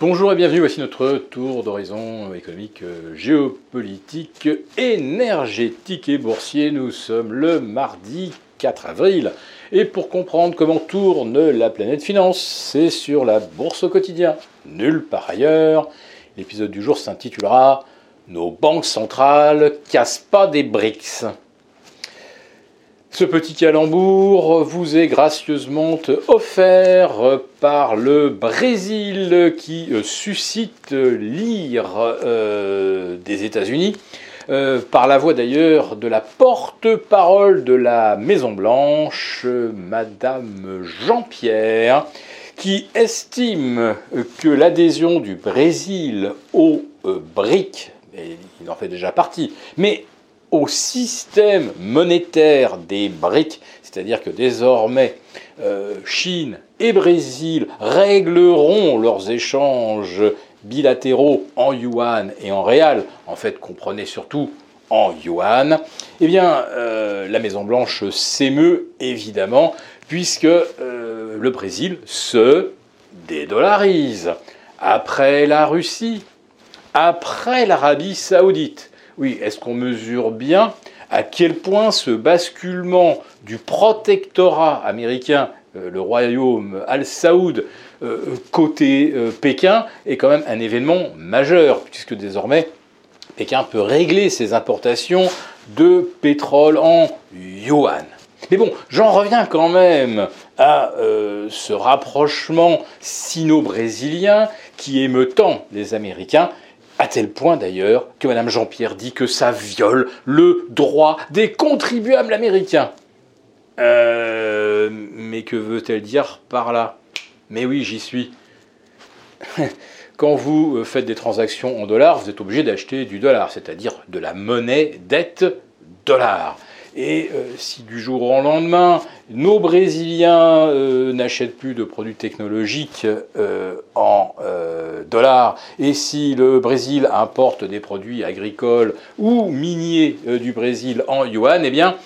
Bonjour et bienvenue, voici notre tour d'horizon économique, géopolitique, énergétique et boursier. Nous sommes le mardi 4 avril. Et pour comprendre comment tourne la planète finance, c'est sur la bourse au quotidien, nulle part ailleurs. L'épisode du jour s'intitulera Nos banques centrales cassent pas des briques. Ce petit calembour vous est gracieusement offert par le Brésil qui suscite l'ire euh, des États-Unis, euh, par la voix d'ailleurs de la porte-parole de la Maison-Blanche, Madame Jean-Pierre, qui estime que l'adhésion du Brésil au euh, BRIC, il en fait déjà partie, mais au système monétaire des BRICS, c'est-à-dire que désormais euh, Chine et Brésil régleront leurs échanges bilatéraux en yuan et en réal, en fait comprenez surtout en yuan, eh bien euh, la Maison Blanche s'émeut évidemment puisque euh, le Brésil se dédollarise. Après la Russie, après l'Arabie saoudite, oui, est-ce qu'on mesure bien à quel point ce basculement du protectorat américain, euh, le royaume Al-Saoud, euh, côté euh, Pékin, est quand même un événement majeur, puisque désormais, Pékin peut régler ses importations de pétrole en yuan. Mais bon, j'en reviens quand même à ce rapprochement sino-brésilien qui émeut tant les Américains à tel point d'ailleurs que Mme Jean-Pierre dit que ça viole le droit des contribuables américains. Euh, mais que veut-elle dire par là? Mais oui, j'y suis. Quand vous faites des transactions en dollars, vous êtes obligé d'acheter du dollar, c'est-à-dire de la monnaie dette dollar. Et euh, si du jour au lendemain, nos Brésiliens euh, n'achètent plus de produits technologiques euh, en et si le Brésil importe des produits agricoles ou miniers du Brésil en yuan, eh bien,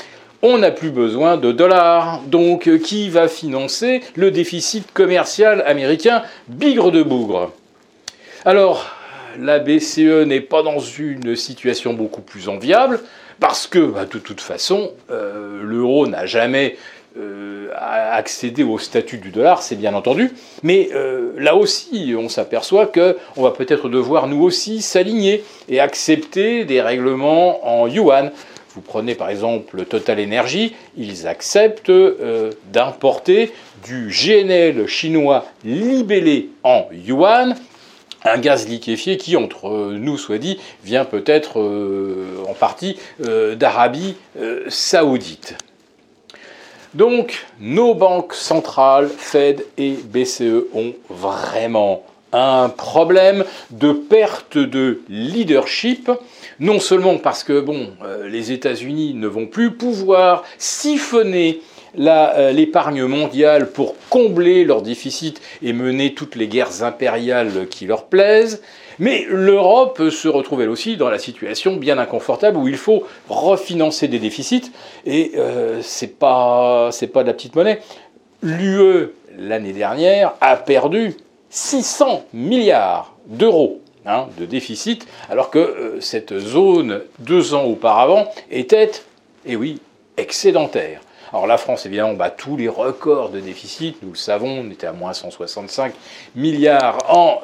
on n'a plus besoin de dollars. Donc, qui va financer le déficit commercial américain? Bigre de bougre. Alors, la BCE n'est pas dans une situation beaucoup plus enviable, parce que, bah, de toute façon, euh, l'euro n'a jamais euh, accédé au statut du dollar, c'est bien entendu. Mais euh, là aussi, on s'aperçoit qu'on va peut-être devoir nous aussi s'aligner et accepter des règlements en yuan. Vous prenez par exemple Total Energy, ils acceptent d'importer du GNL chinois libellé en yuan un gaz liquéfié qui, entre nous soit dit, vient peut-être euh, en partie euh, d'Arabie euh, saoudite. Donc, nos banques centrales, Fed et BCE, ont vraiment un problème de perte de leadership, non seulement parce que bon, les États-Unis ne vont plus pouvoir siphonner euh, l'épargne mondiale pour combler leurs déficits et mener toutes les guerres impériales qui leur plaisent. Mais l'Europe se retrouve elle aussi dans la situation bien inconfortable où il faut refinancer des déficits et euh, c'est pas pas de la petite monnaie. L'UE l'année dernière a perdu 600 milliards d'euros hein, de déficit, alors que euh, cette zone deux ans auparavant était, et eh oui, excédentaire. Alors la France, évidemment, bat tous les records de déficit, nous le savons, on était à moins 165 milliards en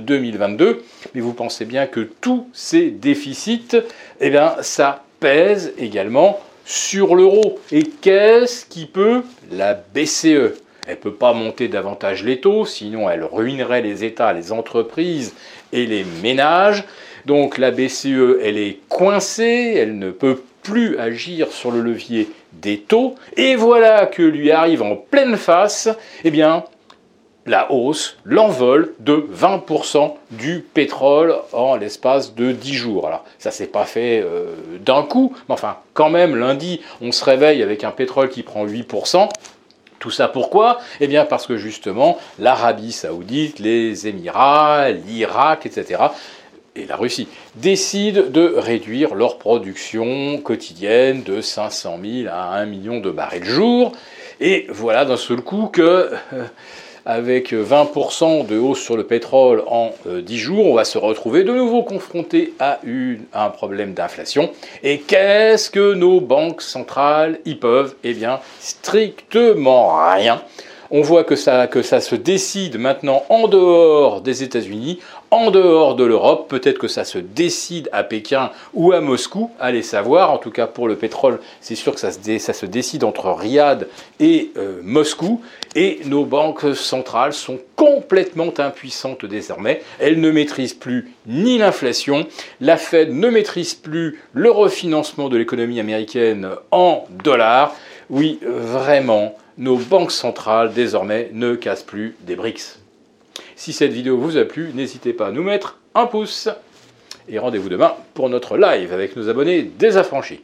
2022, euh, mais vous pensez bien que tous ces déficits, eh bien, ça pèse également sur l'euro. Et qu'est-ce qui peut La BCE. Elle peut pas monter davantage les taux, sinon elle ruinerait les États, les entreprises et les ménages. Donc la BCE, elle est coincée, elle ne peut agir sur le levier des taux, et voilà que lui arrive en pleine face, eh bien, la hausse, l'envol de 20% du pétrole en l'espace de 10 jours. Alors ça s'est pas fait euh, d'un coup, mais enfin quand même lundi on se réveille avec un pétrole qui prend 8%. Tout ça pourquoi? Eh bien parce que justement l'Arabie saoudite, les Émirats, l'Irak, etc et la Russie décident de réduire leur production quotidienne de 500 000 à 1 million de barils jour. Et voilà d'un seul coup que, euh, avec 20% de hausse sur le pétrole en 10 jours, on va se retrouver de nouveau confronté à, un problème d'inflation. Et qu'est-ce que nos banques centrales y peuvent? Eh bien, strictement rien. On voit que ça, se décide maintenant en dehors des États-Unis, en dehors de l'Europe. Peut-être que ça se décide à Pékin ou à Moscou, allez savoir. En tout cas, pour le pétrole, c'est sûr que ça se, ça se, décide entre Riyad et euh, Moscou. Et nos banques centrales sont complètement impuissantes désormais. Elles ne maîtrisent plus ni l'inflation, la Fed ne maîtrise plus le refinancement de l'économie américaine en dollars. Oui, vraiment nos banques centrales désormais ne cassent plus des briques. Si cette vidéo vous a plu, n'hésitez pas à nous mettre un pouce. Et rendez-vous demain pour notre live avec nos abonnés désaffranchis.